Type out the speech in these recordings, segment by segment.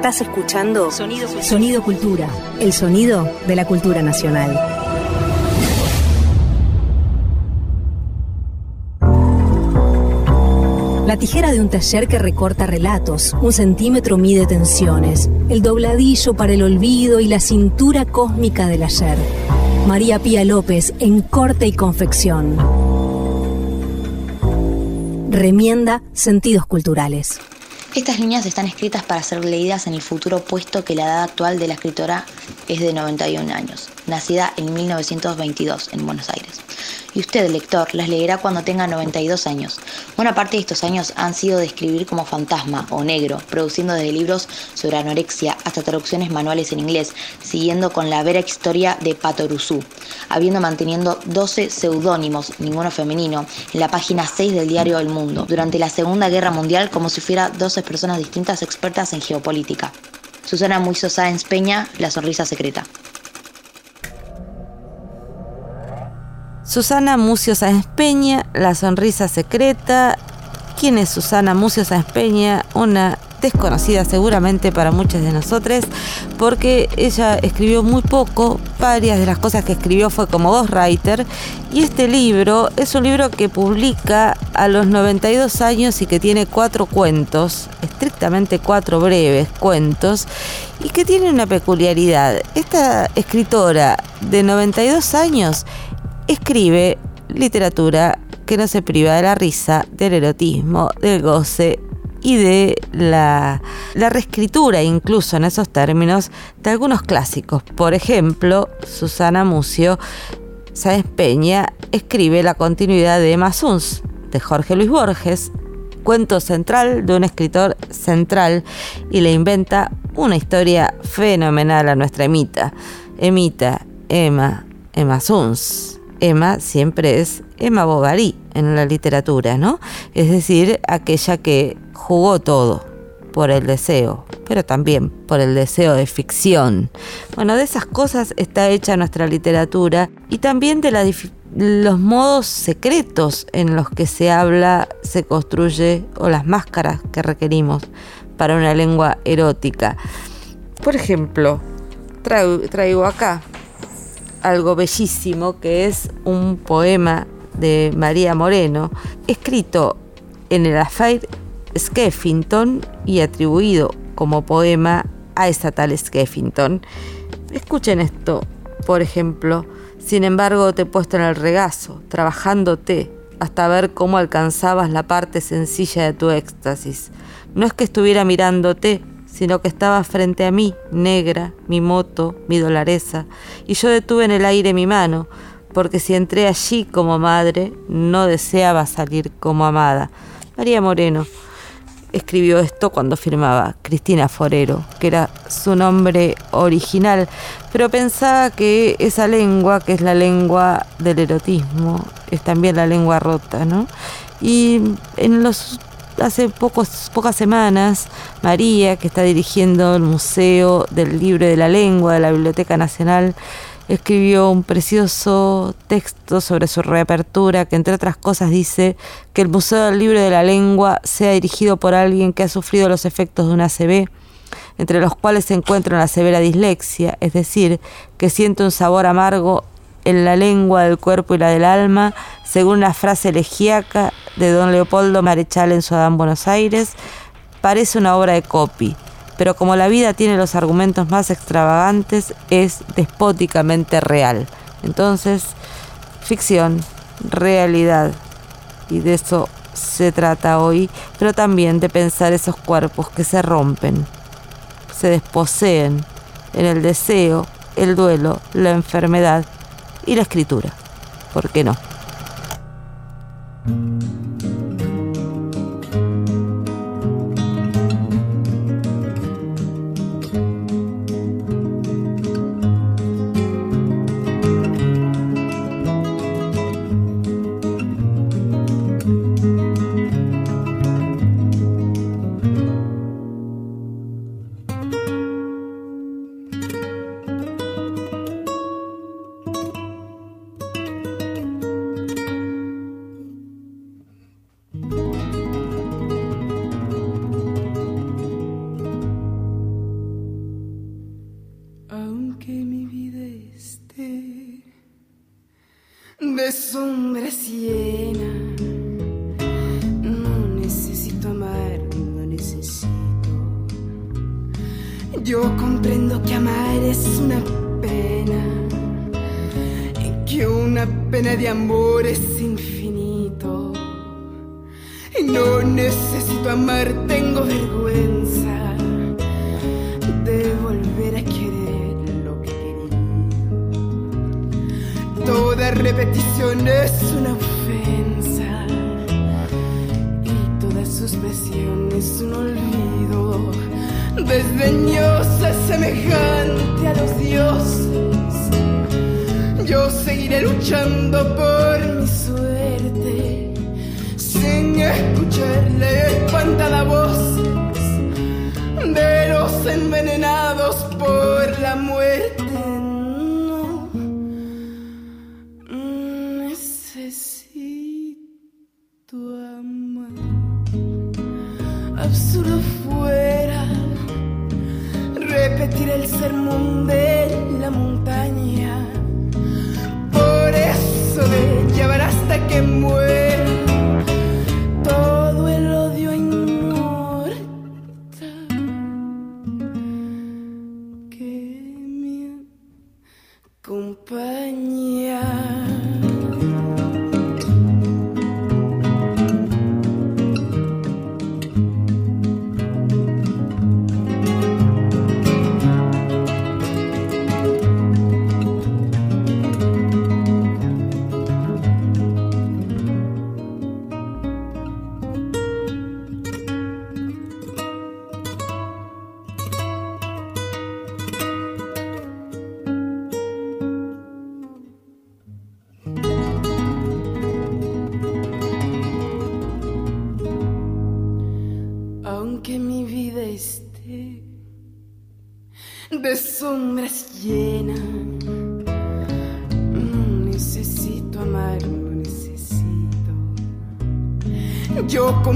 Estás escuchando Sonido, Sonido Cultura, el sonido de la cultura nacional. La tijera de un taller que recorta relatos, un centímetro mide tensiones, el dobladillo para el olvido y la cintura cósmica del ayer. María Pía López en corte y confección. Remienda sentidos culturales. Estas líneas están escritas para ser leídas en el futuro puesto que la edad actual de la escritora es de 91 años, nacida en 1922 en Buenos Aires. Y usted, lector, las leerá cuando tenga 92 años. Buena parte de estos años han sido de escribir como fantasma o negro, produciendo desde libros sobre anorexia hasta traducciones manuales en inglés, siguiendo con la vera historia de Patoruzú, habiendo manteniendo 12 seudónimos, ninguno femenino, en la página 6 del diario El Mundo, durante la Segunda Guerra Mundial como si fuera 12 personas distintas expertas en geopolítica. Susana Muizo Sáenz Peña, La Sonrisa Secreta. Susana Mucio Sáenz Peña, La Sonrisa Secreta. ¿Quién es Susana Mucio Sáenz Peña? Una desconocida seguramente para muchos de nosotros, porque ella escribió muy poco, varias de las cosas que escribió fue como ghostwriter, y este libro es un libro que publica a los 92 años y que tiene cuatro cuentos, estrictamente cuatro breves cuentos, y que tiene una peculiaridad. Esta escritora de 92 años escribe literatura que no se priva de la risa, del erotismo, del goce y de la, reescritura, incluso en esos términos, de algunos clásicos. Por ejemplo, Susana Mucio Sáenz Peña escribe la continuidad de Emma de Jorge Luis Borges, cuento central de un escritor central, y le inventa una historia fenomenal a nuestra Emita. Emita, Emma, Emma Suns. Emma siempre es Emma Bovary en la literatura, ¿no? Es decir, aquella que jugó todo por el deseo, pero también por el deseo de ficción. Bueno, de esas cosas está hecha nuestra literatura y también de los modos secretos en los que se habla, se construye o las máscaras que requerimos para una lengua erótica. Por ejemplo, traigo acá algo bellísimo que es un poema de María Moreno, escrito en el Affair Skeffington y atribuido como poema a esa tal Skeffington. Escuchen esto, por ejemplo, sin embargo te he puesto en el regazo, trabajándote hasta ver cómo alcanzabas la parte sencilla de tu éxtasis. No es que estuviera mirándote, sino que estaba frente a mí, negra, mi moto, mi dolareza, y yo detuve en el aire mi mano, porque si entré allí como madre, no deseaba salir como amada. María Moreno escribió esto cuando firmaba Cristina Forero, que era su nombre original, pero pensaba que esa lengua, que es la lengua del erotismo, es también la lengua rota, ¿no? Y en los hace pocas semanas, María, que está dirigiendo el Museo del Libro de la Lengua de la Biblioteca Nacional, escribió un precioso texto sobre su reapertura que entre otras cosas dice que el Museo del Libro de la Lengua sea dirigido por alguien que ha sufrido los efectos de una ACV, entre los cuales se encuentra una severa dislexia, es decir, que siente un sabor amargo en la lengua del cuerpo y la del alma, según una frase elegíaca de don Leopoldo Marechal en su Adán Buenos Aires, parece una obra de copy, pero como la vida tiene los argumentos más extravagantes, es despóticamente real. Entonces, ficción, realidad, y de eso se trata hoy, pero también de pensar esos cuerpos que se rompen, se desposeen en el deseo, el duelo, la enfermedad y la escritura. ¿Por qué no? De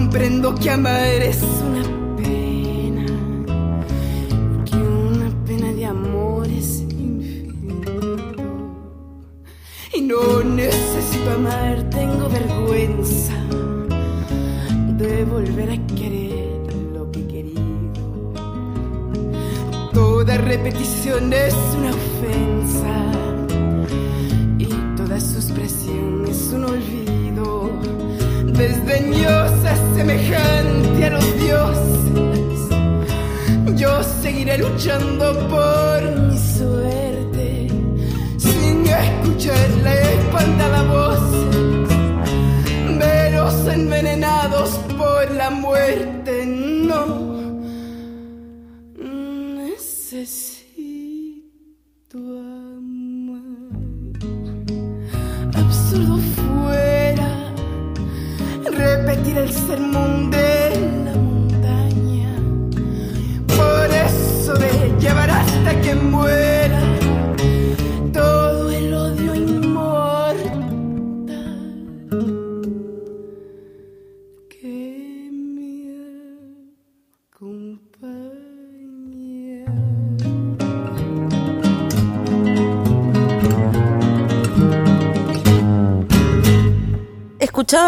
comprendo que amar es una pena, que una pena de amor es infinito. Y no necesito amar, tengo vergüenza de volver a querer lo que he querido. Toda repetición es una ofensa y toda suspresión es un olvido desdeñosa semejante a los dioses. Yo seguiré luchando por mi suerte sin escuchar la espantada voz de los envenenados por la muerte.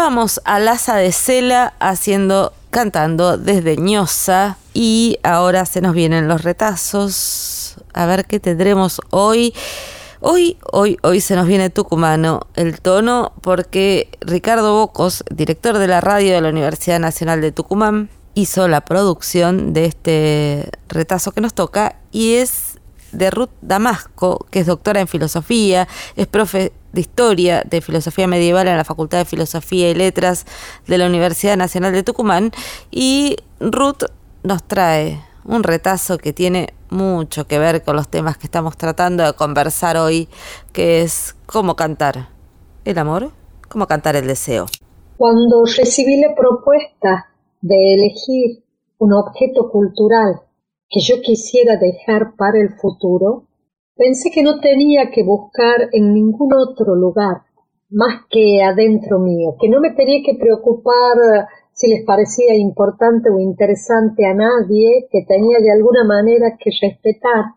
Escuchábamos a Laza de Cela haciendo, cantando desdeñosa y ahora se nos vienen los retazos. A ver qué tendremos hoy. Hoy, hoy, hoy se nos viene tucumano el tono porque Ricardo Bocos, director de la radio de la Universidad Nacional de Tucumán, hizo la producción de este retazo que nos toca y es de Ruth Damasco, que es doctora en filosofía, es profe de historia de filosofía medieval en la Facultad de Filosofía y Letras de la Universidad Nacional de Tucumán y Ruth nos trae un retazo que tiene mucho que ver con los temas que estamos tratando de conversar hoy, que es cómo cantar el amor, cómo cantar el deseo. Cuando recibí la propuesta de elegir un objeto cultural que yo quisiera dejar para el futuro, pensé que no tenía que buscar en ningún otro lugar más que adentro mío, que no me tenía que preocupar si les parecía importante o interesante a nadie, que tenía de alguna manera que respetar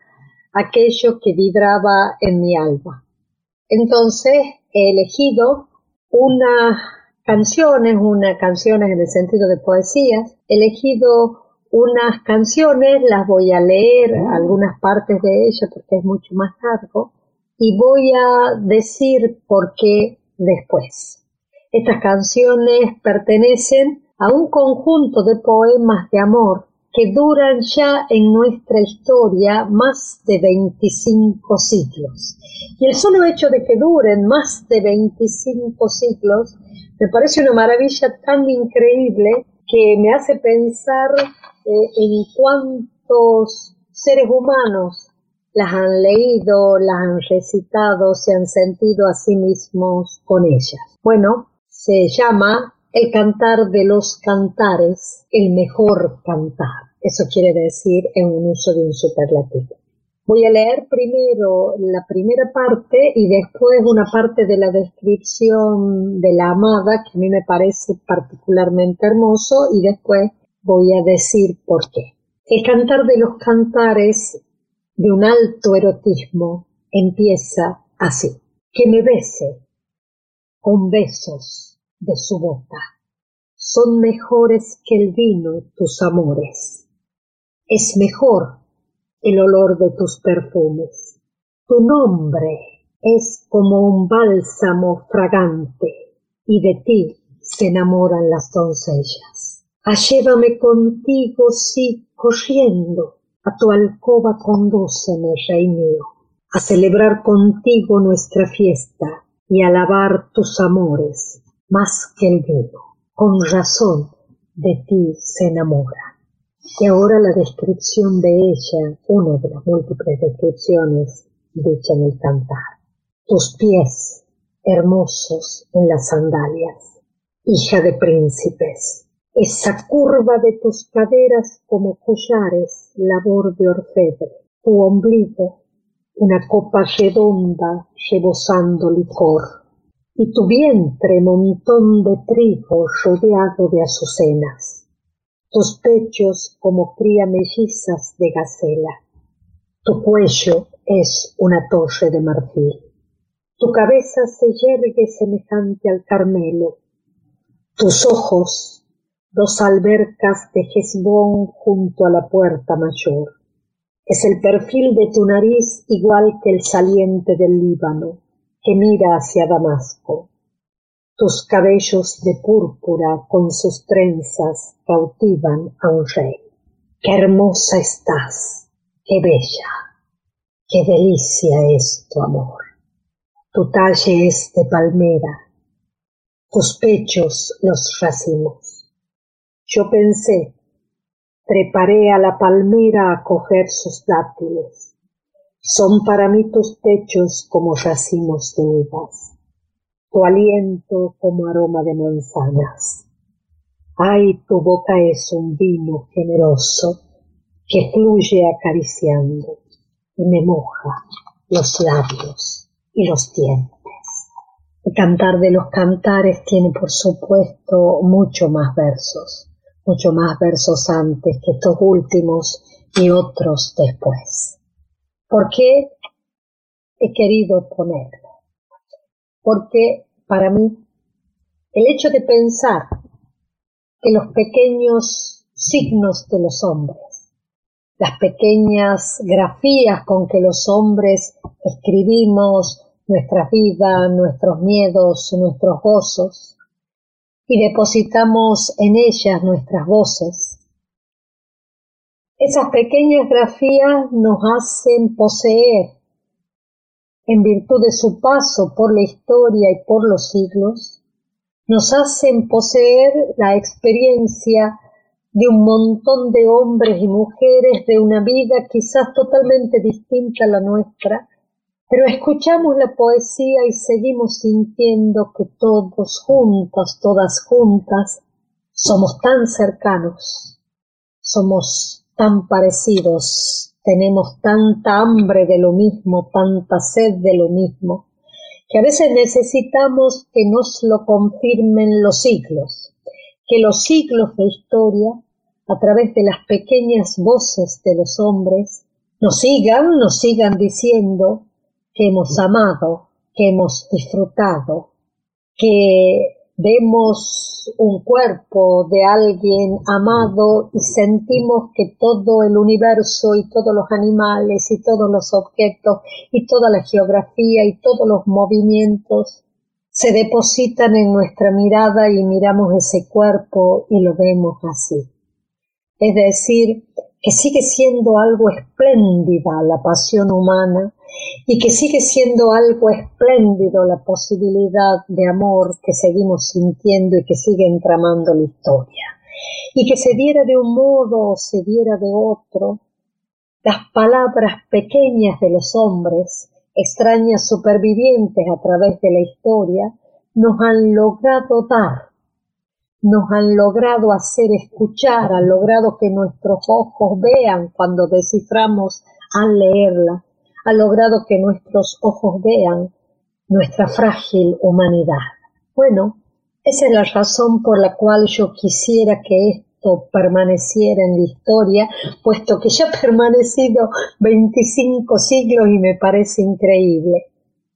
aquello que vibraba en mi alma. Entonces he elegido unas canciones, unas canciones en el sentido de poesías, he elegido unas canciones, las voy a leer, algunas partes de ellas porque es mucho más largo, y voy a decir por qué después. Estas canciones pertenecen a un conjunto de poemas de amor que duran ya en nuestra historia más de 25 siglos. Y el solo hecho de que duren más de 25 siglos me parece una maravilla tan increíble que me hace pensar eh, en cuántos seres humanos las han leído, las han recitado, se han sentido a sí mismos con ellas. Bueno, se llama el cantar de los cantares, el mejor cantar. Eso quiere decir en un uso de un superlativo. Voy a leer primero la primera parte y después una parte de la descripción de la amada que a mí me parece particularmente hermoso y después voy a decir por qué. El cantar de los cantares de un alto erotismo empieza así. Que me bese con besos de su boca. Son mejores que el vino tus amores. Es mejor el olor de tus perfumes. Tu nombre es como un bálsamo fragante y de ti se enamoran las doncellas. Allévame contigo, sí, corriendo, a tu alcoba condúceme, rey mío, a celebrar contigo nuestra fiesta y alabar tus amores más que el vino. Con razón de ti se enamora. Y ahora la descripción de ella, una de las múltiples descripciones dicha en el cantar. Tus pies hermosos en las sandalias, hija de príncipes, esa curva de tus caderas como collares, labor de orfebre, tu ombligo, una copa redonda rebosando licor, y tu vientre montón de trigo rodeado de azucenas, tus pechos como cría mellizas de gacela, tu cuello es una torre de marfil, tu cabeza se yergue semejante al Carmelo, tus ojos dos albercas de Hezbón junto a la puerta mayor. Es el perfil de tu nariz igual que el saliente del Líbano, que mira hacia Damasco. Tus cabellos de púrpura con sus trenzas cautivan a un rey. Qué hermosa estás, qué bella, qué delicia es tu amor. Tu talle es de palmera, tus pechos los racimos yo pensé, treparé a la palmera a coger sus dátiles. Son para mí tus pechos como racimos de uvas, tu aliento como aroma de manzanas. Ay, tu boca es un vino generoso que fluye acariciando y me moja los labios y los dientes. El cantar de los cantares tiene, por supuesto, mucho más versos mucho más versos antes que estos últimos y otros después. ¿Por qué he querido ponerlo? Porque para mí el hecho de pensar que los pequeños signos de los hombres, las pequeñas grafías con que los hombres escribimos nuestra vida, nuestros miedos, nuestros gozos, y depositamos en ellas nuestras voces. Esas pequeñas grafías nos hacen poseer, en virtud de su paso por la historia y por los siglos, nos hacen poseer la experiencia de un montón de hombres y mujeres de una vida quizás totalmente distinta a la nuestra, pero escuchamos la poesía y seguimos sintiendo que todos juntos, todas juntas, somos tan cercanos, somos tan parecidos, tenemos tanta hambre de lo mismo, tanta sed de lo mismo, que a veces necesitamos que nos lo confirmen los siglos, que los siglos de historia, a través de las pequeñas voces de los hombres, nos sigan, nos sigan diciendo que hemos amado, que hemos disfrutado, que vemos un cuerpo de alguien amado y sentimos que todo el universo y todos los animales y todos los objetos y toda la geografía y todos los movimientos se depositan en nuestra mirada y miramos ese cuerpo y lo vemos así. Es decir, que sigue siendo algo espléndida la pasión humana y que sigue siendo algo espléndido la posibilidad de amor que seguimos sintiendo y que sigue entramando la historia. Y que se diera de un modo o se diera de otro, las palabras pequeñas de los hombres, extrañas supervivientes a través de la historia, nos han logrado dar nos han logrado hacer escuchar, han logrado que nuestros ojos vean cuando desciframos al leerla, ha logrado que nuestros ojos vean nuestra frágil humanidad. Bueno, esa es la razón por la cual yo quisiera que esto permaneciera en la historia, puesto que ya ha permanecido 25 siglos y me parece increíble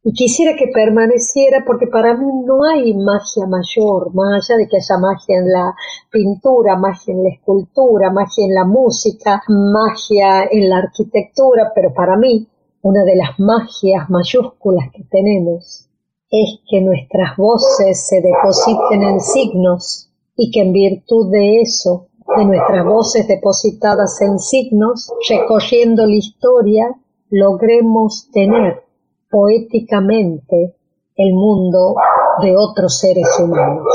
y quisiera que permaneciera porque para mí no hay magia mayor, más allá de que haya magia en la pintura, magia en la escultura, magia en la música, magia en la arquitectura, pero para mí una de las magias mayúsculas que tenemos es que nuestras voces se depositen en signos y que en virtud de eso, de nuestras voces depositadas en signos, recorriendo la historia, logremos tener poéticamente el mundo de otros seres humanos.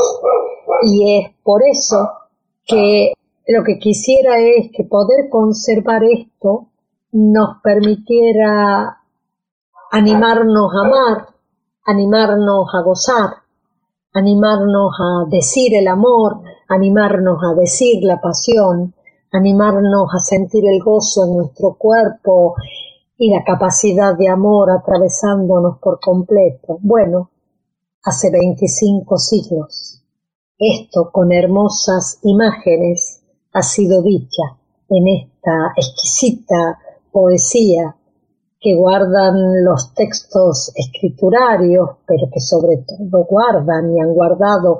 Y es por eso que lo que quisiera es que poder conservar esto nos permitiera animarnos a amar, animarnos a gozar, animarnos a decir el amor, animarnos a decir la pasión, animarnos a sentir el gozo en nuestro cuerpo y la capacidad de amor atravesándonos por completo. Bueno, hace 25 siglos. Esto con hermosas imágenes ha sido dicha en esta exquisita poesía que guardan los textos escriturarios, pero que sobre todo guardan y han guardado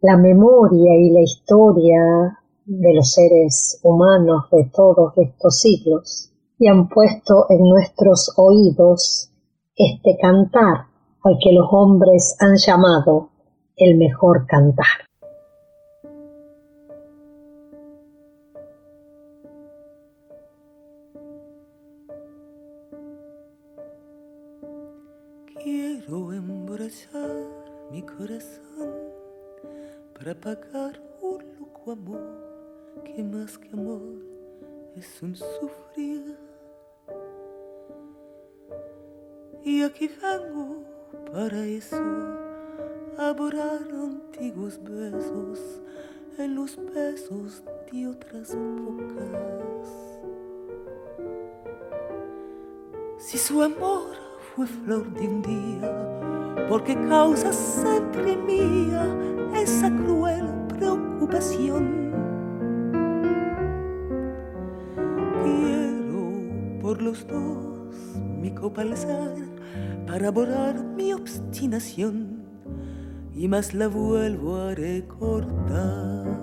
la memoria y la historia de los seres humanos de todos estos siglos y han puesto en nuestros oídos este cantar al que los hombres han llamado el mejor cantar. Para pagar un loco amor que más que amor es un sufrir Y aquí vengo para eso, a borrar antiguos besos en los besos de otras bocas. Si su amor fue flor de un día, porque causa siempre mía esa cruel Quiero por los dos mi copa alzar para borrar mi obstinación y más la vuelvo a recordar.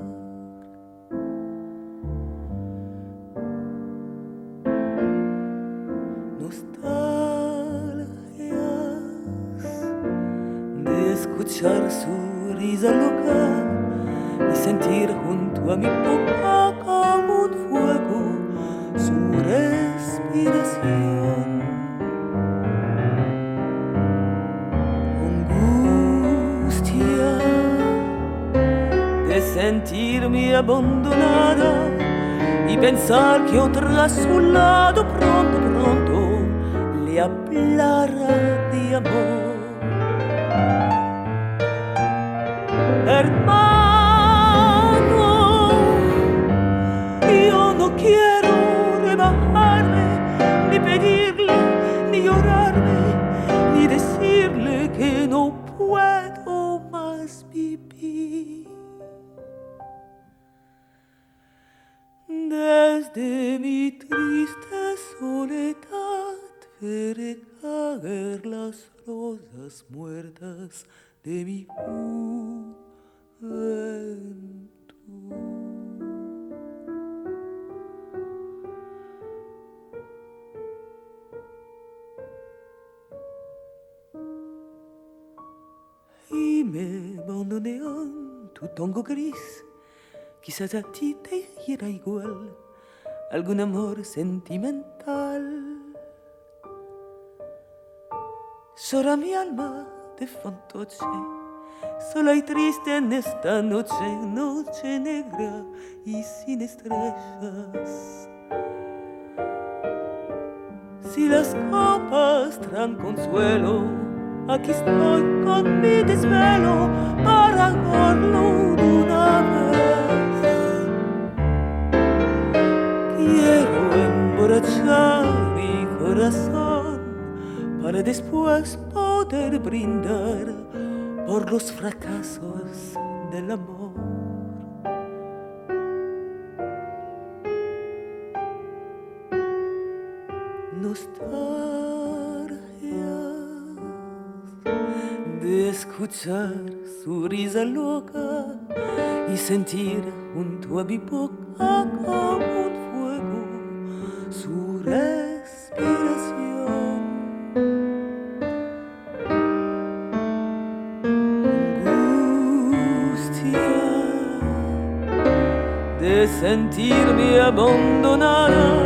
Sentirme abandonada y pensar que otra a su pronto, pronto le hablará de amor. Hermano, yo no quiero Desde mi triste soledad veré caer las rosas muertas de mi juventud. Y me abandonean tu tongo gris, quizás a ti te hiera igual algún amor sentimental. Llora mi alma de fantoche, sola y triste en esta noche, noche negra y sin estrellas. Si las copas traen consuelo, aquí estoy con mi desvelo para mi corazón para después poder brindar por los fracasos del amor. Nostalgias de escuchar su risa loca y sentir junto a mi boca como su respiración. Angustia de sentirme abandonada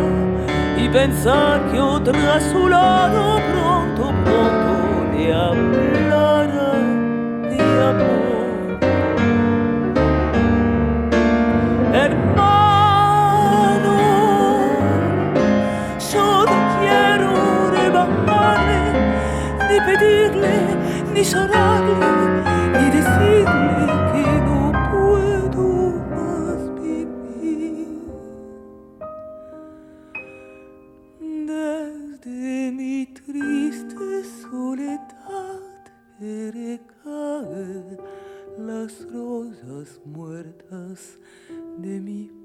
y pensar que otra a su lado pronto, pronto le hablará. Llorarle, ni decirle que no puedo más vivir. Desde mi triste soledad veré caer las rosas muertas de mi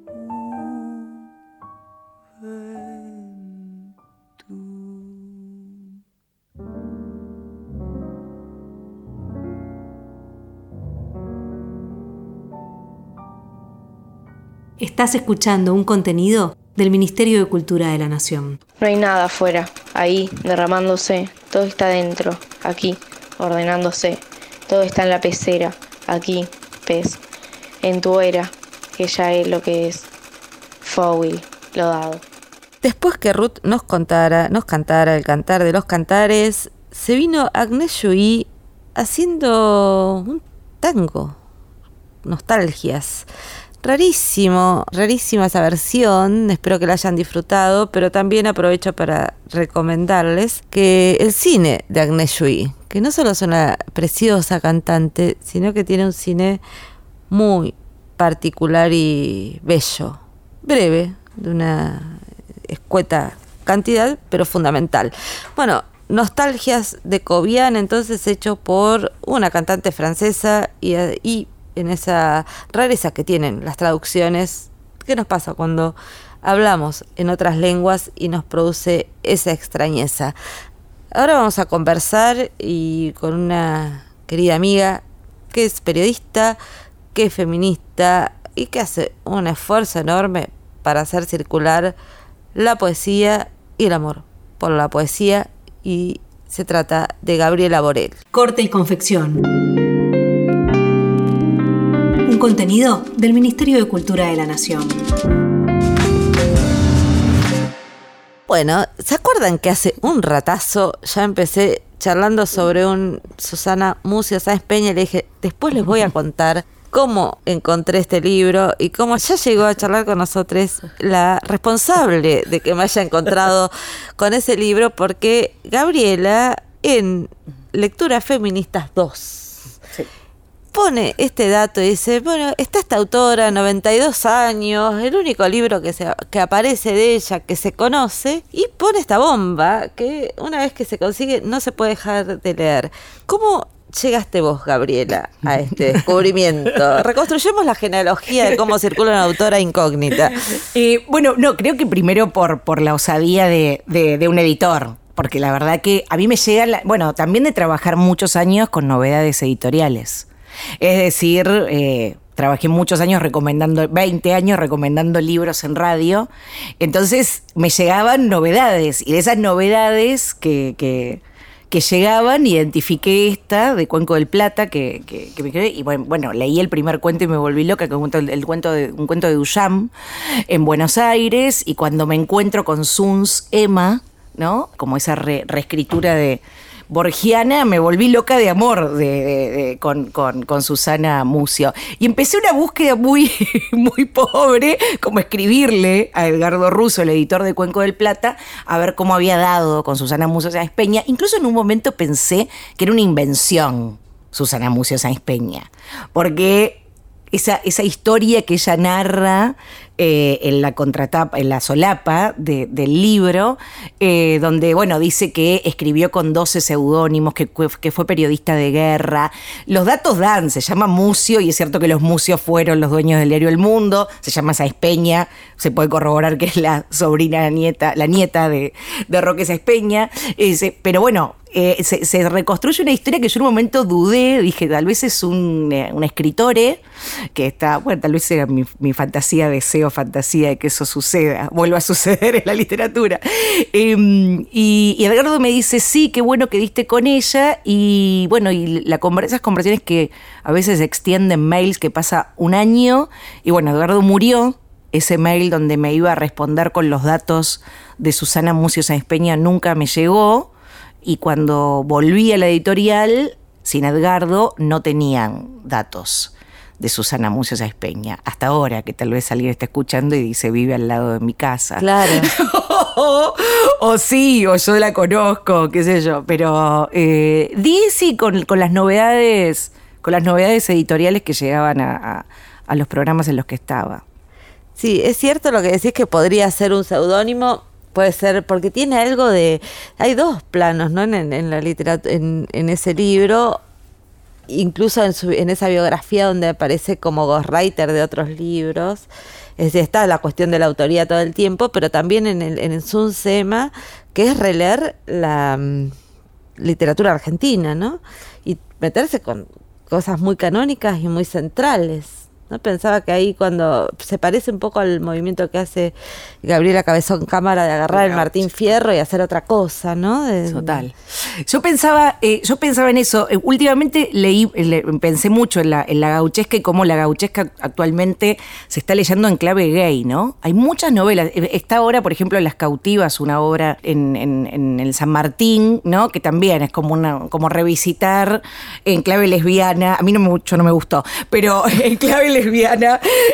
Estás escuchando un contenido del Ministerio de Cultura de la Nación. No hay nada afuera, ahí, derramándose. Todo está dentro, aquí, ordenándose. Todo está en la pecera, aquí, pez. En tu era, que ya es lo que es. Fowl, lo dado. Después que Ruth nos contara, nos cantara el cantar de los cantares, se vino Agnes Joy haciendo un tango, nostalgias. Rarísimo, rarísima esa versión, espero que la hayan disfrutado, pero también aprovecho para recomendarles que el cine de Agnes Joy, que no solo es una preciosa cantante, sino que tiene un cine muy particular y bello, breve, de una escueta cantidad, pero fundamental. Bueno, Nostalgias de Cobian, entonces hecho por una cantante francesa y en esa rareza que tienen las traducciones. ¿Qué nos pasa cuando hablamos en otras lenguas y nos produce esa extrañeza? Ahora vamos a conversar y con una querida amiga que es periodista, que es feminista y que hace un esfuerzo enorme para hacer circular la poesía y el amor por la poesía y se trata de Gabriela Borel. Corte y confección. Contenido del Ministerio de Cultura de la Nación. Bueno, ¿se acuerdan que hace un ratazo ya empecé charlando sobre un Susana Mucio Sáenz Peña y le dije, después les voy a contar cómo encontré este libro y cómo ya llegó a charlar con nosotros la responsable de que me haya encontrado con ese libro, porque Gabriela en Lecturas Feministas 2 pone este dato y dice, bueno, está esta autora, 92 años, el único libro que, se, que aparece de ella, que se conoce, y pone esta bomba que una vez que se consigue no se puede dejar de leer. ¿Cómo llegaste vos, Gabriela, a este descubrimiento? Reconstruyemos la genealogía de cómo circula una autora incógnita. Eh, bueno, no, creo que primero por, por la osadía de, de- de un editor. porque la verdad que a mí me llega, la- bueno, también de trabajar muchos años con novedades editoriales. Es decir, eh, trabajé muchos años recomendando, 20 años recomendando libros en radio, entonces me llegaban novedades y de esas novedades que... que llegaban, identifiqué esta de Cuenco del Plata, que, que, me quedé, y bueno, bueno, leí el primer cuento y me volví loca, el, cuento de, un cuento de Duchamp en Buenos Aires, y cuando me encuentro con Suns Emma, ¿no? Como esa re- reescritura de Borgiana, me volví loca de amor de, con, con- con Susana Mucio. Y empecé una búsqueda muy, muy pobre, como escribirle a Edgardo Russo, el editor de Cuenco del Plata, a ver cómo había dado con Susana Mucio Sáenz Peña. Incluso en un momento pensé que era una invención Susana Mucio Sáenz Peña, porque esa, esa historia que ella narra eh, en la contratapa, en la solapa de- del libro, eh, donde, bueno, dice que escribió con 12 seudónimos, que, que fue periodista de guerra. Los datos dan, se llama Mucio, y es cierto que los Mucios fueron los dueños del diario El Mundo, se llama Sáenz Peña, se puede corroborar que es la sobrina, la nieta, la nieta de, de Roque Sáenz Peña, pero bueno, eh, se, se reconstruye una historia que yo en un momento dudé, dije, tal vez es un, eh, un escritore que está, bueno, tal vez era mi, mi fantasía, deseo, fantasía de que eso suceda, vuelva a suceder en la literatura. Eh, y, Edgardo me dice, sí, qué bueno que diste con ella, y bueno, y la, esas conversaciones que a veces extienden mails que pasa un año, y bueno, Edgardo murió, ese mail donde me iba a responder con los datos de Susana Mucio Sáenz Peña nunca me llegó y cuando volví a la editorial, sin Edgardo, no tenían datos de Susana Mucio Sáenz Peña. Hasta ahora, que tal vez alguien está escuchando y dice, vive al lado de mi casa. Claro. o sí, o yo la conozco, qué sé yo. Pero eh, di sí con, con las novedades, con las novedades editoriales que llegaban a, a- a los programas en los que estaba. Sí, es cierto lo que decís que podría ser un seudónimo, puede ser, porque tiene algo de. Hay dos planos, ¿no? En, en- en la literatura, en, en ese libro, incluso en, su- en esa biografía donde aparece como ghostwriter de otros libros. Es decir, está la cuestión de la autoría todo el tiempo, pero también en el, en Sun Sema, que es releer la mm, literatura argentina, ¿no? Y meterse con cosas muy canónicas y muy centrales. ¿No? Pensaba que ahí cuando se parece un poco al movimiento que hace Gabriela Cabezón Cámara de agarrar el Martín Fierro y hacer otra cosa, ¿no? De- Total. Yo pensaba, eh, yo pensaba en eso. Eh, últimamente leí, le- pensé mucho en la, en la gauchesca y cómo la gauchesca actualmente se está leyendo en clave gay, ¿no? Hay muchas novelas. Eh, Está ahora, por ejemplo, Las Cautivas, una obra en, en- en el San Martín, ¿no? Que también es como una, como revisitar en clave lesbiana. A mí no me, mucho no me gustó, pero en clave lesbiana,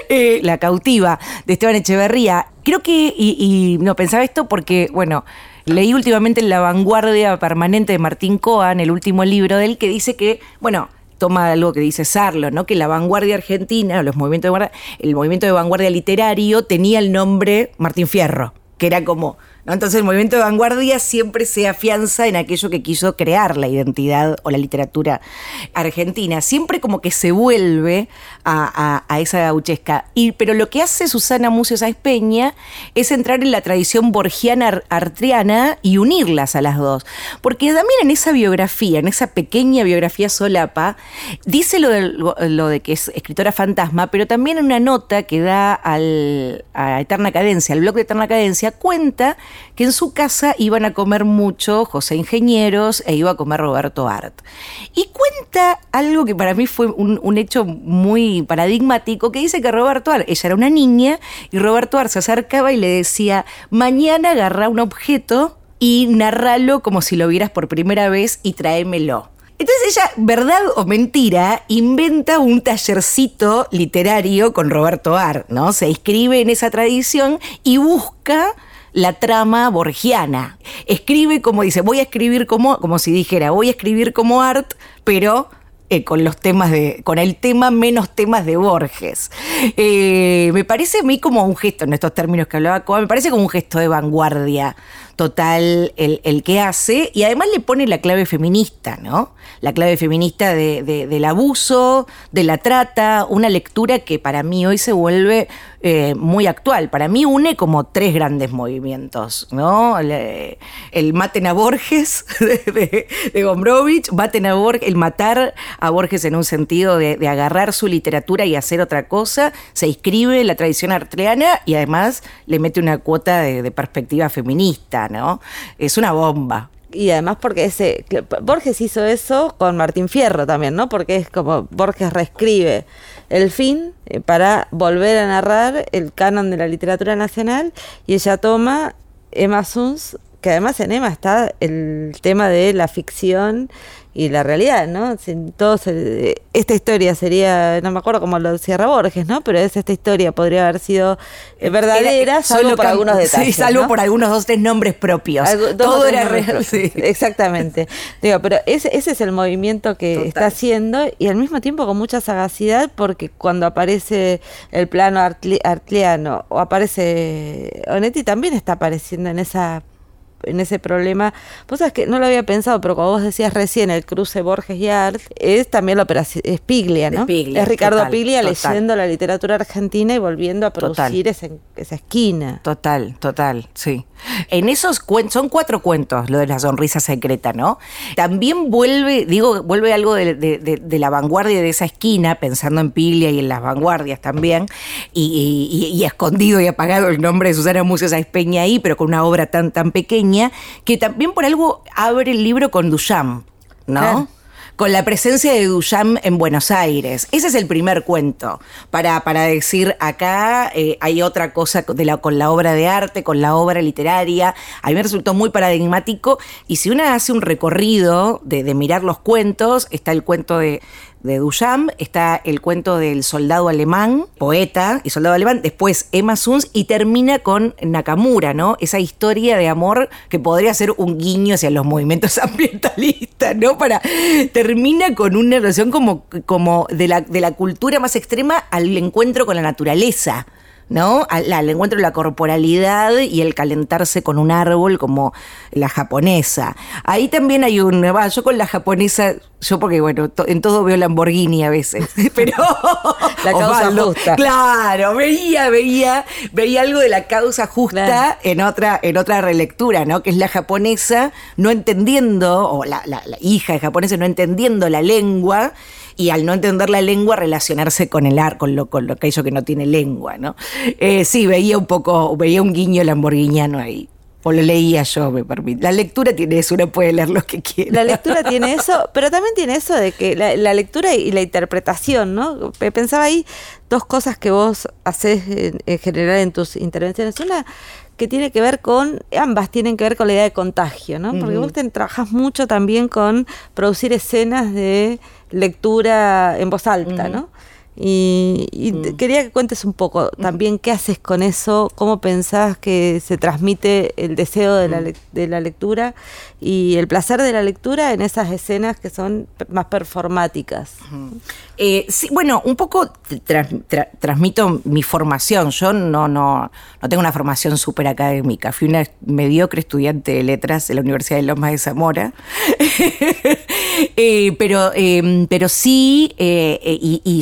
eh, La Cautiva, de Esteban Echeverría. Creo que, y, no pensaba esto porque, bueno, Leí últimamente en La Vanguardia Permanente de Martín Coan, el último libro de él, que dice que, bueno, toma algo que dice Sarlo, ¿no? Que la vanguardia argentina, los movimientos de el movimiento de vanguardia literario tenía el nombre Martín Fierro, que era como, Entonces el movimiento de vanguardia siempre se afianza en aquello que quiso crear la identidad o la literatura argentina. Siempre como que se vuelve a, esa gauchesca. Y, pero lo que hace Susana Mucio Sáenz Peña es entrar en la tradición borgiana ar- artriana y unirlas a las dos. Porque también en esa biografía, en esa pequeña biografía solapa, dice lo de, lo de que es escritora fantasma, pero también en una nota que da al, a Eterna Cadencia, al blog de Eterna Cadencia, cuenta que en su casa iban a comer mucho José Ingenieros e iba a comer Roberto Art. Y cuenta algo que para mí fue un, un hecho muy paradigmático, que dice que Roberto Art, ella era una niña, y Roberto Art se acercaba y le decía, mañana agarra un objeto y narralo como si lo vieras por primera vez y tráemelo. Entonces ella, verdad o mentira, inventa un tallercito literario con Roberto Art, ¿no? Se inscribe en esa tradición y busca la trama borgiana. Escribe como dice, voy a escribir como, como si dijera, voy a escribir como Art, pero eh, con los temas de, con el tema menos temas de Borges. Eh, me parece a mí como un gesto, en estos términos que hablaba me parece como un gesto de vanguardia total el, el, que hace y además le pone la clave feminista, ¿no? La clave feminista de, de, del abuso, de la trata, una lectura que para mí hoy se vuelve eh, muy actual. Para mí une como tres grandes movimientos, ¿no? El, maten a Borges de, de, Gombrowicz, maten a Borges, el matar a Borges en un sentido de, agarrar su literatura y hacer otra cosa, se inscribe la tradición artreana y además le mete una cuota de perspectiva feminista, Es una bomba. Y además porque ese Borges hizo eso con Martín Fierro también, ¿no? Porque es como Borges reescribe el fin eh, para volver a narrar el canon de la literatura nacional y ella toma Emma Suns, que además en Emma está el tema de la ficción y la realidad, ¿no? Todo se, esta historia sería, no me acuerdo cómo lo cierra Borges, ¿no? Pero es esta historia podría haber sido eh, verdadera, salvo Solo por algunos detalles. Sí, salvo ¿no? por algunos dos, tres nombres propios. Algo, Todo era real. sí. Exactamente. Digo, pero ese, ese es el movimiento que Total. está haciendo y al mismo tiempo con mucha sagacidad porque cuando aparece el plano artli- artliano o aparece Onetti también está apareciendo en esa en ese problema. Vos sabés que no lo había pensado, pero como vos decías recién, el cruce Borges y Art, es también la operación, es Piglia, ¿no? Es Piglia, es Ricardo total, Piglia total. leyendo la literatura argentina y volviendo a producir esa esquina. Total, total, sí. En esos cuentos, son cuatro cuentos, lo de la sonrisa secreta, ¿no? También vuelve, digo, vuelve algo de, de- de- la vanguardia de esa esquina, pensando en Piglia y en las vanguardias también, y, y- escondido y apagado el nombre de Susana Mucio Sáenz Peña ahí, pero con una obra tan, tan pequeña, que también por algo abre el libro con Duchamp, ¿no? Con la presencia de Duchamp en Buenos Aires. Ese es el primer cuento, para, para decir, acá eh, hay otra cosa de la, con la obra de arte, con la obra literaria. A mí me resultó muy paradigmático y si una hace un recorrido de, de mirar los cuentos, está el cuento de de Duchamp, está el cuento del soldado alemán, poeta y soldado alemán, después Emma Suns y termina con Nakamura, ¿no? Esa historia de amor que podría ser un guiño hacia los movimientos ambientalistas, ¿no? Para termina con una relación como, como de, la, de la cultura más extrema al encuentro con la naturaleza. ¿No? Al, al, encuentro de la corporalidad y el calentarse con un árbol como la japonesa. Ahí también hay un, va, yo con la japonesa, yo porque bueno, to, en todo veo Lamborghini a veces, pero la causa Osvaldo, justa. Claro, veía, veía, veía algo de la causa justa claro. en otra, en otra relectura, ¿no? Que es la japonesa no entendiendo, o la, la, la hija de japonesa no entendiendo la lengua y al no entender la lengua relacionarse con el ar, con lo, con lo aquello que no tiene lengua, ¿no? Eh, sí, veía un poco, veía un guiño lamborghiniano ahí. O lo leía yo, me permite. La lectura tiene eso, uno puede leer lo que quiera. La lectura tiene eso, pero también tiene eso de que la, lectura y la interpretación, ¿no? Pensaba ahí dos cosas que vos haces en general en tus intervenciones. Una que tiene que ver con, ambas tienen que ver con la idea de contagio, ¿no? Porque uh -huh. vos te trabajas mucho también con producir escenas de lectura en voz alta, uh -huh. ¿no? Y, y -huh. quería que cuentes un poco también qué haces con eso, cómo pensás que se transmite el deseo de la, de la lectura y el placer de la lectura en esas escenas que son más performáticas. Eh, sí, bueno, un poco tra tra transmito mi formación. Yo no, no, no tengo una formación súper académica. Fui una mediocre estudiante de letras de la Universidad de Lomas de Zamora. eh, pero, eh, pero sí, eh, y, y,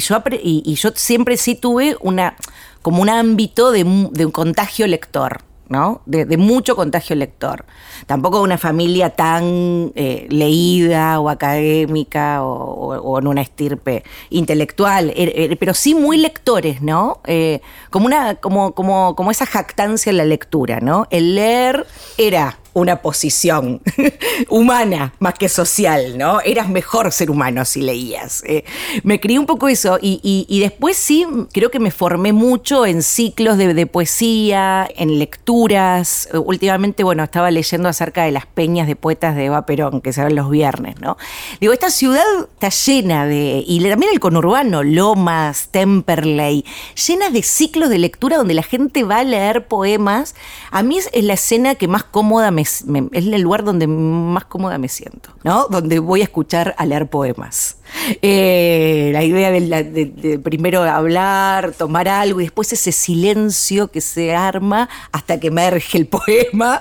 yo, siempre sí tuve una, como un ámbito de, un contagio lector. ¿no? De, mucho contagio lector. Tampoco una familia tan eh, leída o académica o, en una estirpe intelectual, er, er, pero sí muy lectores, ¿no? Eh, como, una, como, como, como esa jactancia en la lectura, ¿no? El leer era una posición humana más que social, ¿no? Eras mejor ser humano si leías. Eh, me crié un poco eso y, y, después sí creo que me formé mucho en ciclos de, de, poesía, en lecturas. Últimamente, bueno, estaba leyendo acerca de las peñas de poetas de Eva Perón, que se ven los viernes, ¿no? Digo, esta ciudad está llena de, y también el conurbano, Lomas, Temperley, llenas de ciclos de lectura donde la gente va a leer poemas. A mí es la escena que más cómoda me es el lugar donde más cómoda me siento, ¿no? Donde voy a escuchar a leer poemas. Eh, la idea de, primero hablar, tomar algo y después ese silencio que se arma hasta que emerge el poema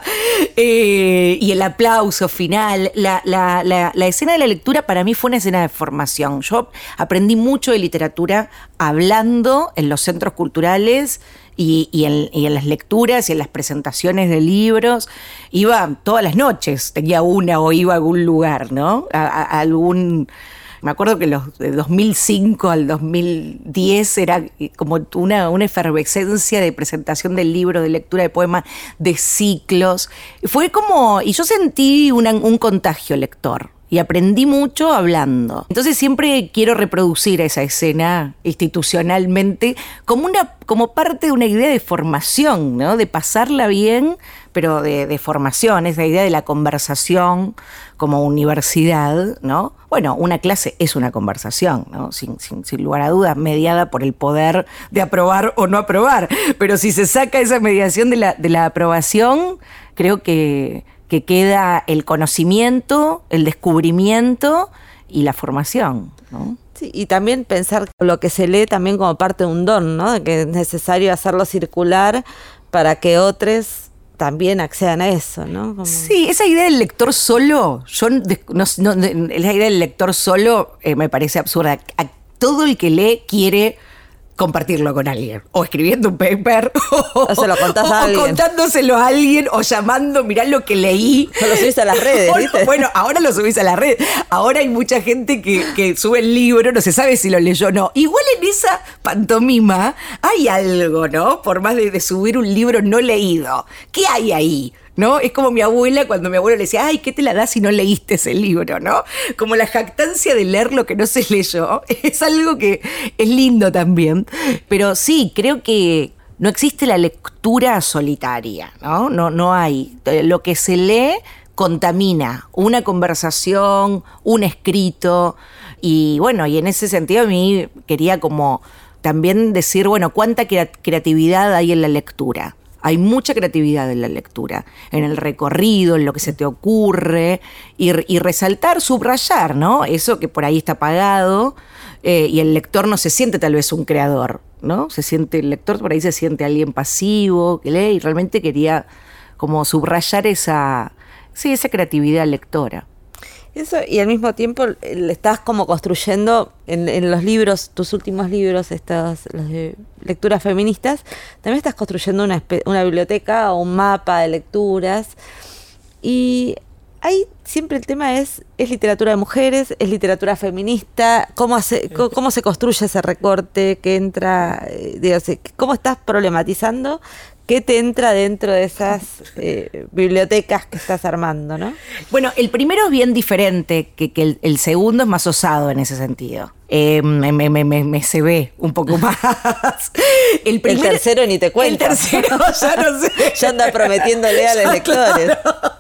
eh, y el aplauso final. La- la escena de la lectura para mí fue una escena de formación. Yo aprendí mucho de literatura hablando en los centros culturales y, y en, las lecturas y en las presentaciones de libros. Iba todas las noches, tenía una o iba a algún lugar, ¿no? A, algún... Me acuerdo que los de 2005 al 2010 era como una, una efervescencia de presentación del libro, de lectura de poemas, de ciclos. Fue como, y yo sentí un contagio lector y aprendí mucho hablando. Entonces siempre quiero reproducir esa escena institucionalmente como una como parte de una idea de formación, ¿no? De pasarla bien, pero de, de formación, esa idea de la conversación como universidad, ¿no? Bueno, una clase es una conversación, ¿no? Sin, sin- sin lugar a dudas, mediada por el poder de aprobar o no aprobar. Pero si se saca esa mediación de la, de la aprobación, creo que, que queda el conocimiento, el descubrimiento y la formación, ¿no? Sí, y también pensar lo que se lee también como parte de un don, ¿no? Que es necesario hacerlo circular para que otros también accedan a eso, ¿no? Como- Sí, esa idea del lector solo, yo no, no- no- esa idea del lector solo eh, me parece absurda. A- todo el que lee quiere compartirlo con alguien, o escribiendo un paper, o, O se lo contás a o contándoselo a alguien, o llamando, mirá lo que leí. O lo subís a las redes. Bueno, ahora lo subís a la red. Ahora hay mucha gente que, que sube el libro, no se sabe si lo leyó o no. Igual en esa pantomima hay algo, ¿no? Por más de, de subir un libro no leído. ¿Qué hay ahí? ¿No? Es como mi abuela cuando mi abuelo le decía, ay, ¿qué te la das si no leíste ese libro? ¿No? Como la jactancia de leer lo que no se leyó. Es algo que es lindo también. Pero sí, creo que no existe la lectura solitaria, ¿no? No, no hay. Eh, Lo que se lee contamina una conversación, un escrito. Y bueno, y en ese sentido a mí quería como también decir, bueno, cuánta crea- creatividad hay en la lectura. Hay mucha creatividad en la lectura, en el recorrido, en lo que se te ocurre, y, resaltar, subrayar, ¿no? Eso que por ahí está apagado, eh, y el lector no se siente tal vez un creador, ¿no? Se siente, el lector por ahí se siente alguien pasivo, que lee, y realmente quería como subrayar esa, sí, esa creatividad lectora. Eso, y al mismo tiempo eh, le estás como construyendo en, en los libros, tus últimos libros, estos, los de lecturas feministas, también estás construyendo una, biblioteca o un mapa de lecturas. Y ahí siempre el tema es, es literatura de mujeres, es literatura feminista, cómo, hace, cómo se construye ese recorte que entra, eh, digo, se- cómo estás problematizando, qué te entra dentro de esas eh, bibliotecas que estás armando, ¿no? Bueno, el primero es bien diferente, que, que el, el segundo es más osado en ese sentido. Eh, me, me, me, me- me se ve un poco más. El, El tercero ni te cuento. El tercero ya no sé. Ya anda prometiéndole a los lectores. claro.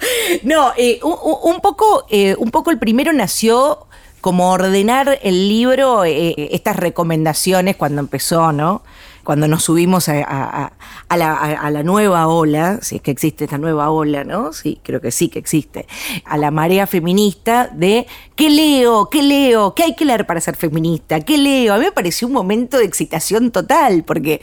No, eh, un, poco, un poco el primero nació como ordenar el libro, estas recomendaciones cuando empezó, ¿no? Cuando nos subimos a, la, a la nueva ola, si es que existe esta nueva ola, ¿no? Sí, creo que sí que existe. A la marea feminista de ¿qué leo? ¿Qué leo? ¿Qué hay que leer para ser feminista? ¿Qué leo? A mí me pareció un momento de excitación total, porque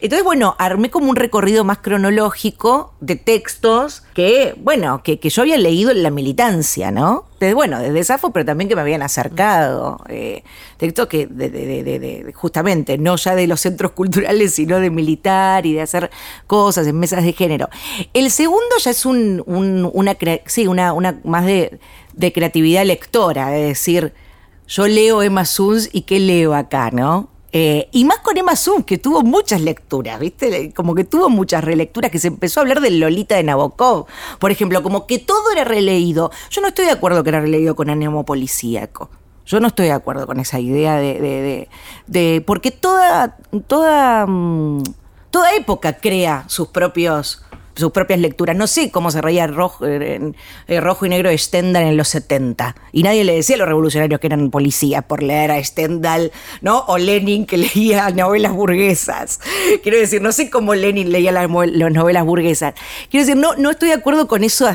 entonces, bueno, armé como un recorrido más cronológico de textos que, bueno, que, que yo había leído en la militancia, ¿no? Desde, bueno, desde Safo, pero también que me habían acercado. eh, textos que, de, de- de- de- de- justamente, no ya de los centros culturales, sino de militar y de hacer cosas en mesas de género. El segundo ya es un, un- una, sí, una, una más de, de creatividad lectora, es decir, yo leo Emma Suns y qué leo acá, ¿no? Eh, y más con Emma Suns, que tuvo muchas lecturas, ¿viste? Como que tuvo muchas relecturas, que se empezó a hablar del Lolita de Nabokov, por ejemplo, como que todo era releído. Yo no estoy de acuerdo que era releído con ánimo policíaco. Yo no estoy de acuerdo con esa idea de. de- de- de- porque toda. toda. mm, toda época crea sus propios sus propias lecturas. No sé cómo se reía rojo, eh, rojo y negro de Stendhal en los 70. Y nadie le decía a los revolucionarios que eran policías por leer a Stendhal, ¿no? O Lenin que leía novelas burguesas. Quiero decir, no sé cómo Lenin leía las, novelas burguesas. Quiero decir, no, no estoy de acuerdo con eso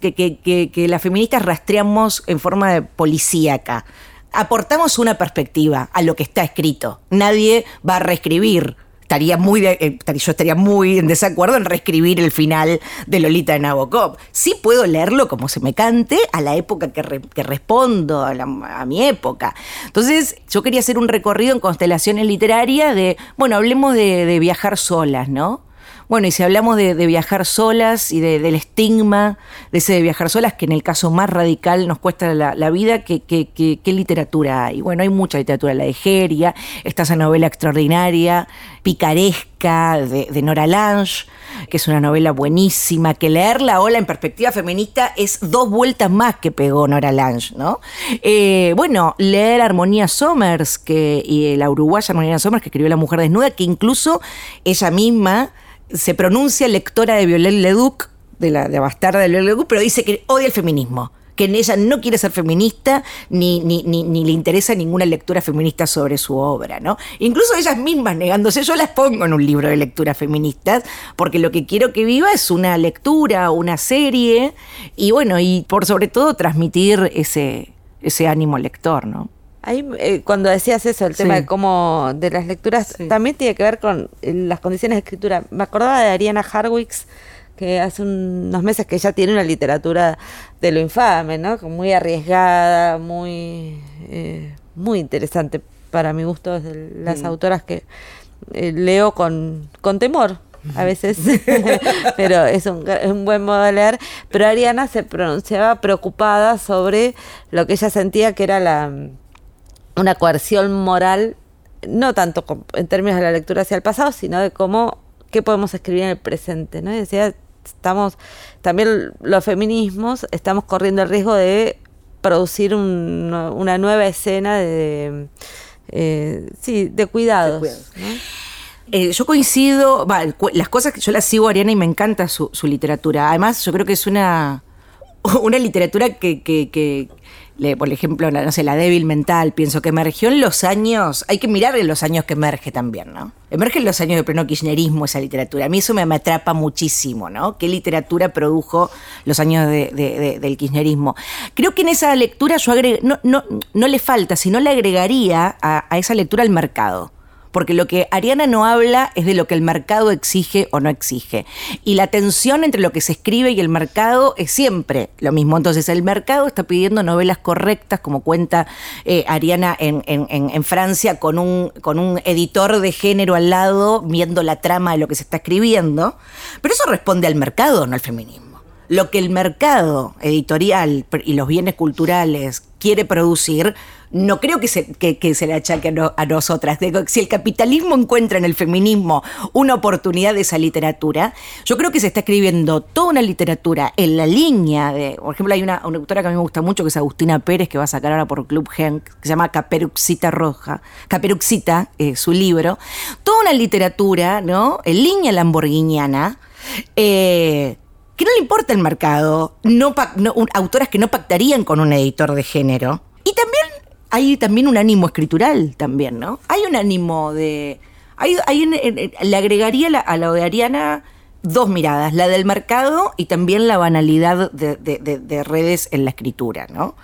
que, que, que las feministas rastreamos en forma de policíaca aportamos una perspectiva a lo que está escrito. Nadie va a reescribir. Estaría muy eh, yo estaría muy en desacuerdo en reescribir el final de Lolita de Nabokov. Sí puedo leerlo como se me cante a la época que, respondo, a, mi época. Entonces, yo quería hacer un recorrido en constelaciones literarias de, bueno, hablemos de viajar solas, ¿no? Bueno, y si hablamos de, viajar solas y del estigma de ese de viajar solas, que en el caso más radical nos cuesta la, vida, ¿qué, literatura hay? Bueno, hay mucha literatura, la de Geria, está esa novela extraordinaria, picaresca, de, Nora Lange, que es una novela buenísima, que leer La ola en perspectiva feminista es dos vueltas más que pegó Nora Lange, ¿no? Eh, bueno, leer Armonía Somers, que, y la uruguaya Armonía Somers, que escribió La mujer desnuda, que incluso ella misma se pronuncia lectora de Violette Leduc, de la de bastarda de Violette Leduc, pero dice que odia el feminismo que en ella no quiere ser feminista ni, ni, ni, le interesa ninguna lectura feminista sobre su obra, ¿no? Incluso ellas mismas negándose, yo las pongo en un libro de lecturas feministas, porque lo que quiero que viva es una lectura, una serie, y bueno, y por sobre todo transmitir ese, ese ánimo lector, ¿no? Ahí, eh, cuando decías eso, el tema de cómo de las lecturas, también tiene que ver con eh, las condiciones de escritura. Me acordaba de Ariana Harwicks, que hace unos meses que ya tiene una literatura de lo infame, ¿no? Muy arriesgada, muy, eh, muy interesante para mi gusto, de las autoras que leo con, con temor, a veces, pero es un, un, buen modo de leer. Pero Ariana se pronunciaba preocupada sobre lo que ella sentía que era la una coerción moral, no tanto en términos de la lectura hacia el pasado, sino de cómo, qué podemos escribir en el presente, ¿no? decía, estamos, también los feminismos, estamos corriendo el riesgo de producir una nueva escena de, eh, sí, de cuidados. Eh, yo coincido, las cosas que yo las sigo a Ariana y me encanta su, literatura. Además, yo creo que es una, una literatura que, que, por ejemplo, no sé, la débil mental, pienso que emergió en los años, hay que mirar en los años que emerge también, ¿no? Emerge en los años de pleno kirchnerismo esa literatura. A mí eso me, atrapa muchísimo, ¿no? ¿Qué literatura produjo los años del kirchnerismo? Creo que en esa lectura yo no, no, no le falta, sino le agregaría a esa lectura el mercado porque lo que Ariana no habla es de lo que el mercado exige o no exige. Y la tensión entre lo que se escribe y el mercado es siempre lo mismo. Entonces, el mercado está pidiendo novelas correctas, como cuenta eh, Ariana en, en, Francia, con un, con un editor de género al lado, viendo la trama de lo que se está escribiendo. Pero eso responde al mercado, no al feminismo. Lo que el mercado editorial y los bienes culturales quiere producir no creo que se, que, se le achaque a, nosotras. Si el capitalismo encuentra en el feminismo una oportunidad de esa literatura, yo creo que se está escribiendo toda una literatura en la línea de, por ejemplo, hay una, autora que a mí me gusta mucho, que es Agustina Pérez, que va a sacar ahora por Club Henk, que se llama Caperuxita Roja, Caperuxita, eh, su libro, toda una literatura, ¿no? En línea lamborghiniana, eh, que no le importa el mercado, no, autoras que no pactarían con un editor de género. Y también hay también un ánimo escritural también, ¿no? Hay un ánimo de... Le agregaría a la de Ariana dos miradas, la del mercado y también la banalidad de, redes en la escritura, ¿no?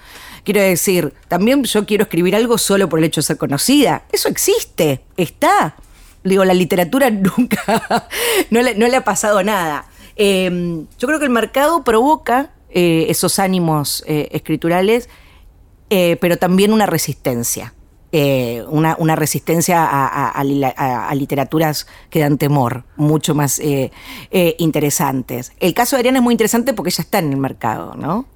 Quiero decir, también yo quiero escribir algo solo por el hecho de ser conocida. Eso existe, está. Digo, la literatura nunca, no le, ha pasado nada. Em, yo creo que el mercado provoca eh, esos ánimos eh, escriturales eh, pero también una resistencia. Eh, una, resistencia a, literaturas que dan temor, mucho más eh, interesantes. El caso de Ariana es muy interesante porque ella está en el mercado, ¿no?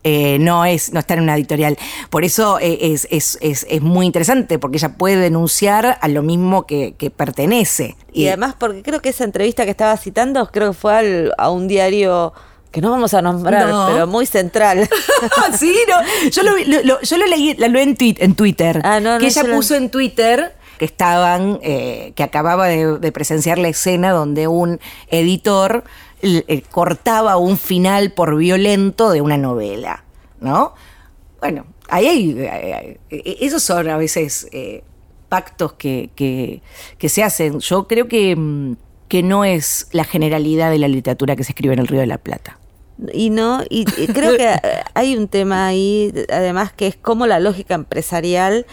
no, es, no está en una editorial. Por eso es, es, es, muy interesante, porque ella puede denunciar a lo mismo que pertenece. Y, además, porque creo que esa entrevista que estaba citando, creo que fue a un diario que no vamos a nombrar, pero muy central. sí, no. Yo lo, yo lo leí, la leí en, Twitter. Ah, que ella puso en Twitter que estaban, eh, que acababa de, presenciar la escena donde un editor eh, cortaba un final por violento de una novela, ¿no? Bueno, ahí hay, eh, esos son a veces pactos que, que, se hacen. Yo creo que, mm, que no es la generalidad de la literatura que se escribe en el Río de la Plata. Y no, y, creo que hay un tema ahí, además, que es cómo la lógica empresarial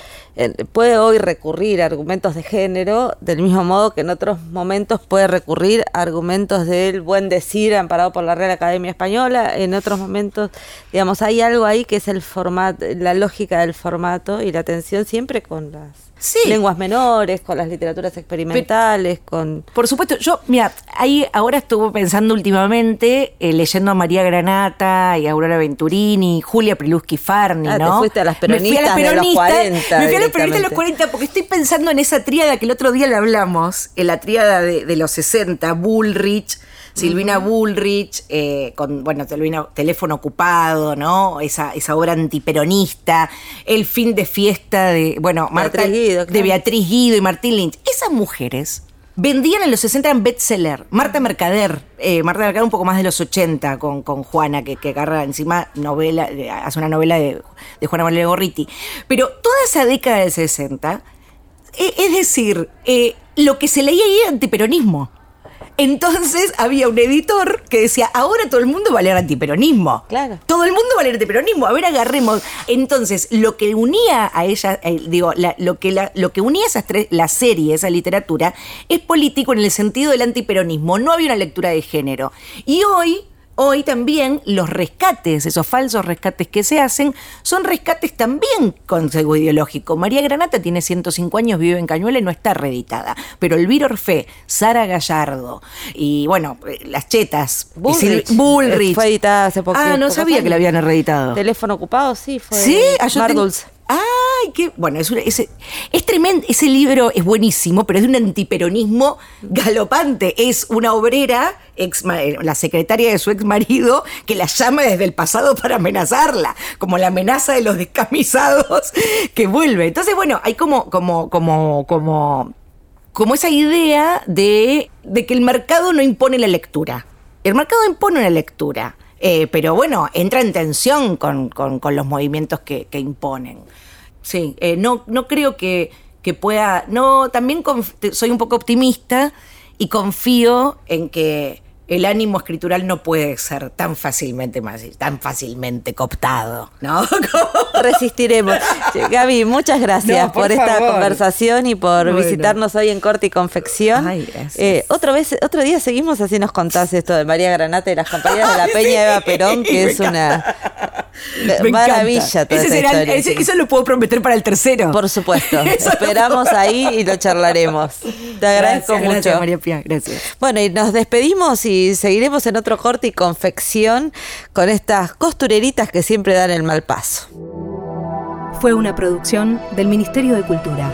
puede hoy recurrir a argumentos de género, del mismo modo que en otros momentos puede recurrir a argumentos del buen decir amparado por la Real Academia Española, en otros momentos, digamos, hay algo ahí que es el formato, la lógica del formato y la atención siempre con las lenguas menores, con las literaturas experimentales, con... Por supuesto, yo, mira, ahí ahora estuve pensando últimamente, eh, leyendo a María Granata y Aurora Venturini, Julia Priluski Farni, ah, ¿no? Te fuiste a las peronistas, de los 40. Me fui a las peronistas de los 40 porque estoy pensando en esa tríada que el otro día le hablamos, en la tríada de, de los 60, Bullrich, Silvina Bullrich, eh, con, bueno, teléfono ocupado, ¿no? Esa, esa obra antiperonista, el fin de fiesta de, bueno, Marta, Guido, de Beatriz Guido y Martín Lynch. Esas mujeres vendían en los 60 en bestseller. Marta Mercader, eh, Marta Mercader un poco más de los 80 con, con Juana, que, que agarra encima novela, eh, hace una novela de, Juana Valeria Gorriti. Pero toda esa década del 60, es decir, lo que se leía ahí era antiperonismo. Entonces había un editor que decía, ahora todo el mundo va a leer antiperonismo. Claro. Todo el mundo va a leer antiperonismo. A ver, agarremos. Entonces, lo que unía a ella, eh, digo, lo, que lo que unía esas tres, la serie, esa literatura, es político en el sentido del antiperonismo. No había una lectura de género. Y hoy hoy también los rescates, esos falsos rescates que se hacen, son rescates también con sesgo ideológico. María Granata tiene 105 años, vive en Cañuela y no está reeditada. Pero Elvira Orfe, Sara Gallardo y bueno, eh, las chetas. Bullrich. Bullrich. Fue editada hace poco. Ah, no sabía que la habían reeditado. Teléfono ocupado, sí, fue. Sí, ah, Ay, qué. Bueno, es, es tremendo. Ese libro es buenísimo, pero es de un antiperonismo galopante. Es una obrera, ex, la secretaria de su ex marido, que la llama desde el pasado para amenazarla, como la amenaza de los descamisados que vuelve. Entonces, bueno, hay como, como, como, como, como esa idea de, de que el mercado no impone la lectura. El mercado impone una lectura. Eh, pero bueno, entra en tensión con, los movimientos que, imponen. Sí, eh, no, no creo que, que pueda. No, también soy un poco optimista y confío en que el ánimo escritural no puede ser tan fácilmente tan fácilmente cooptado, ¿no? Resistiremos. Gaby, muchas gracias por, esta conversación y por visitarnos hoy en Corte y Confección. Ay. Eh, otro, vez, otro día seguimos así nos contás esto de María Granata y las compañeras de la Peña Eva Perón, que es una maravilla toda Eso lo puedo prometer para el tercero. Por supuesto. Esperamos ahí y lo charlaremos. Te agradezco mucho. Gracias, María Pía. Gracias. Bueno, y nos despedimos seguiremos en otro corte y confección con estas costureritas que siempre dan el mal paso. Fue una producción del Ministerio de Cultura.